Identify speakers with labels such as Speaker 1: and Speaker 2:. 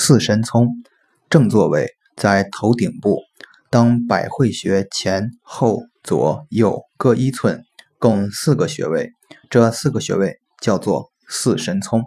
Speaker 1: 四神聪正座位在头顶部当百会穴前后左右各一寸共四个穴位。这四个穴位叫做四神聪。